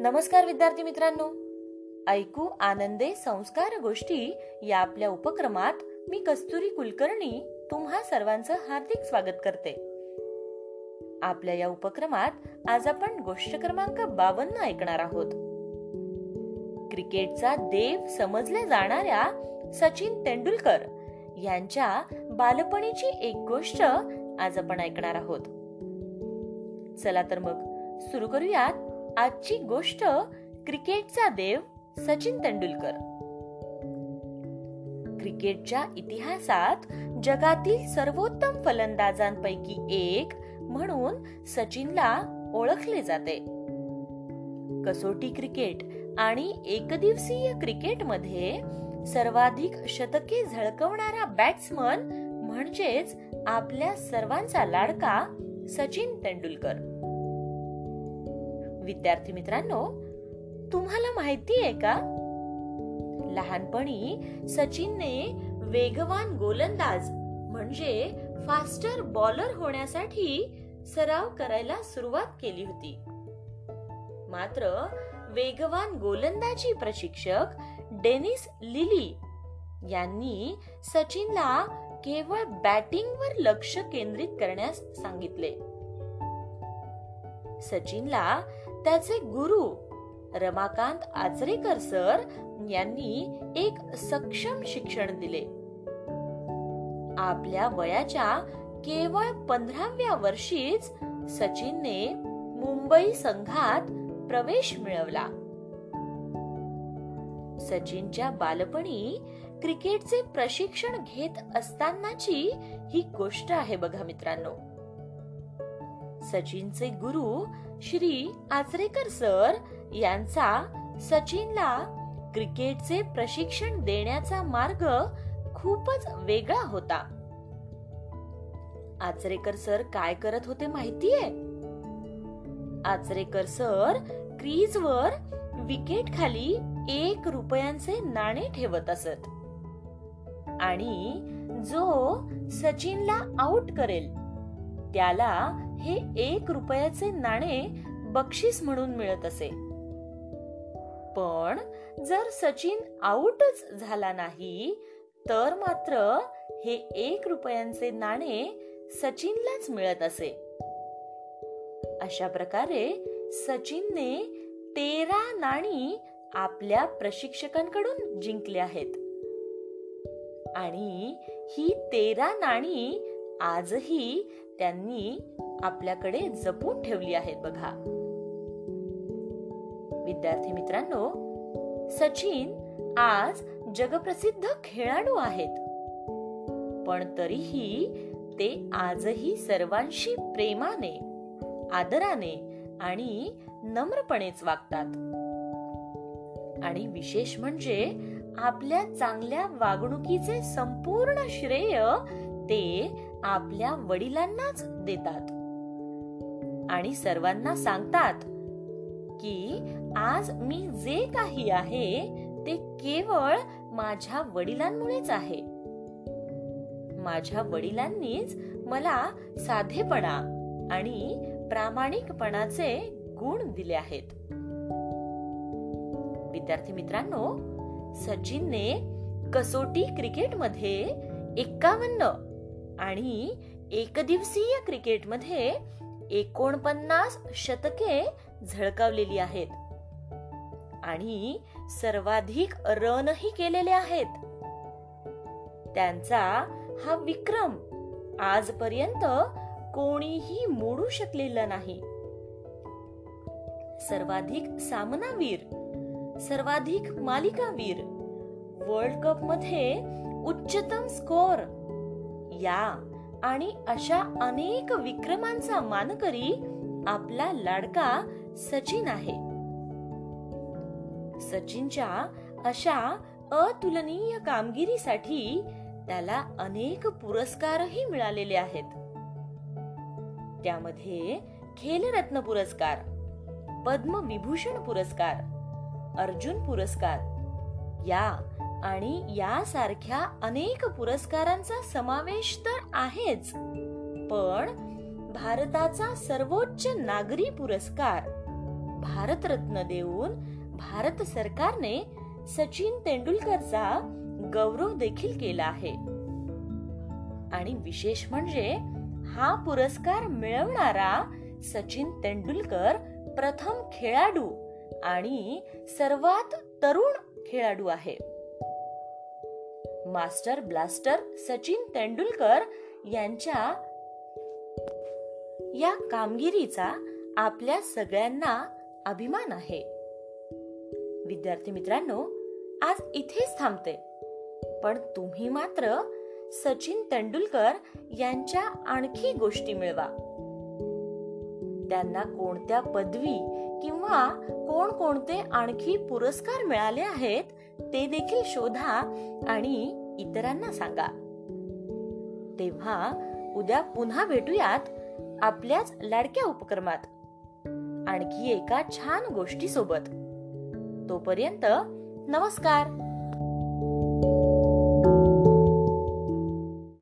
नमस्कार विद्यार्थी मित्रांनो. ऐकू आनंदे संस्कार गोष्टी या आपल्या उपक्रमात मी कस्तुरी कुलकर्णी तुम्हा सर्वांचं हार्दिक स्वागत करते. आपल्या या उपक्रमात आज आपण गोष्ट क्रमांक बावन्न ऐकणार आहोत. क्रिकेटचा देव समजल्या जाणाऱ्या सचिन तेंडुलकर यांच्या बालपणीची एक गोष्ट आज आपण ऐकणार आहोत. चला तर मग सुरू करूयात आजची गोष्ट क्रिकेटचा देव सचिन तेंडुलकर. क्रिकेटच्या इतिहासात जगातील सर्वोत्तम फलंदाजांपैकी एक म्हणून सचिनला ओळखले जाते. कसोटी क्रिकेट आणि एकदिवसीय क्रिकेटमध्ये सर्वाधिक शतके झळकवणारा बॅट्समन म्हणजेच आपल्या सर्वांचा लाडका सचिन तेंडुलकर. विद्यार्थी मित्रांनो तुम्हाला माहिती आहे का? लहानपणी सचिनने वेगवान गोलंदाज म्हणजे फास्टर बॉलर होण्यासाठी सराव करायला सुरुवात केली होती. मात्र वेगवान गोलंदाजी प्रशिक्षक डेनिस लिली यांनी सचिनला केवळ बॅटिंगवर लक्ष केंद्रित करण्यास सांगितले. सचिनला त्याचे गुरु रमाकांत आचरेकर सर यांनी एक सक्षम शिक्षण दिले. आपल्या वयाच्या केवळ पंधराव्या वर्षीच सचिनने मुंबई संघात प्रवेश मिळवला. सचिनच्या बालपणी क्रिकेटचे प्रशिक्षण घेत असतानाची ही गोष्ट आहे बघा मित्रांनो. सचिनचे गुरु श्री आचरेकर सर यांचा सचिनला क्रिकेटचे प्रशिक्षण देण्याचा मार्ग खूपच वेगळा होता. आचरेकर सर काय करत होते माहितीये? आचरेकर सर क्रीजवर विकेट खाली एक रुपयांचे नाणे ठेवत असत. आणि जो सचिनला आउट करेल त्याला हे एक रुपयाचे नाणे बक्षीस म्हणून मिळत असे. पण जर सचिन आउटच झाला नाही तर मात्र हे एक रुपयांचे नाणे सचिनलाच मिळत असे. अशा प्रकारे सचिनने तेरा नाणी आपल्या प्रशिक्षकांकडून जिंकले आहेत. आणि ही तेरा नाणी आजही त्यांनी आपल्याकडे जपून ठेवली आहेत बघा. विद्यार्थी मित्रांनो सचिन आज जगप्रसिद्ध खेळाडू आहेत. पण तरीही ते आजही सर्वांशी प्रेमाने आदराने आणि नम्रपणेच वागतात. आणि विशेष म्हणजे आपल्या चांगल्या वागणुकीचे संपूर्ण श्रेय ते आपल्या वडिलांनाच देतात. आणि सर्वांना सांगतात की आज मी जे काही आहे ते केवळ माझ्या वडिलांमुळेच आहे. माझ्या वडिलांनीच मला साधेपणा आणि प्रामाणिकपणाचे गुण दिले आहेत. विद्यार्थी मित्रांनो सचिनने कसोटी क्रिकेटमध्ये एक्कावन्न आणि एकदिवसीय क्रिकेटमध्ये एकोणपन्नास शतके झळकावलेली आहेत. आणि सर्वाधिक रनही केलेले आहेत. त्यांचा हा विक्रम आजपर्यंत कोणीही मोडू शकलेला नाही. सर्वाधिक सामनावीर सर्वाधिक मालिकावीर वर्ल्ड कपमध्ये उच्चतम स्कोर या आणि अशा अनेक विक्रमांचा मानकरी आपला लाडका सचिन आहे. सचिनच्या अशा अतुलनीय कामगिरीसाठी त्याला अनेक पुरस्कारही मिळालेले आहेत. त्यामध्ये खेलरत्न पुरस्कार पद्मविभूषण पुरस्कार अर्जुन पुरस्कार या आणि यासारख्या अनेक पुरस्कारांचा समावेश तर आहेच. पण भारताचा सर्वोच्च नागरी पुरस्कार भारतरत्न देऊन भारत सरकारने सचिन तेंडुलकरचा गौरव देखील केला आहे. आणि विशेष म्हणजे हा पुरस्कार मिळवणारा सचिन तेंडुलकर प्रथम खेळाडू आणि सर्वात तरुण खेळाडू आहे. मास्टर ब्लास्टर सचिन तेंडुलकर यांच्या या कामगिरीचा आपल्या सगळ्यांना अभिमान आहे. विद्यार्थी मित्रांनो आज इथेच थांबते. पण तुम्ही मात्र सचिन तेंडुलकर यांच्या आणखी गोष्टी मिळवा. त्यांना कोणत्या पदवी किंवा कोण कोणते आणखी पुरस्कार मिळाले आहेत ते देखील शोधा आणि इतरांना सांगा. तेव्हा उद्या पुन्हा भेटूयात आपल्याच लाडक्या उपक्रमात. आणखी एका छान गोष्टी सोबत तोपर्यंत नमस्कार.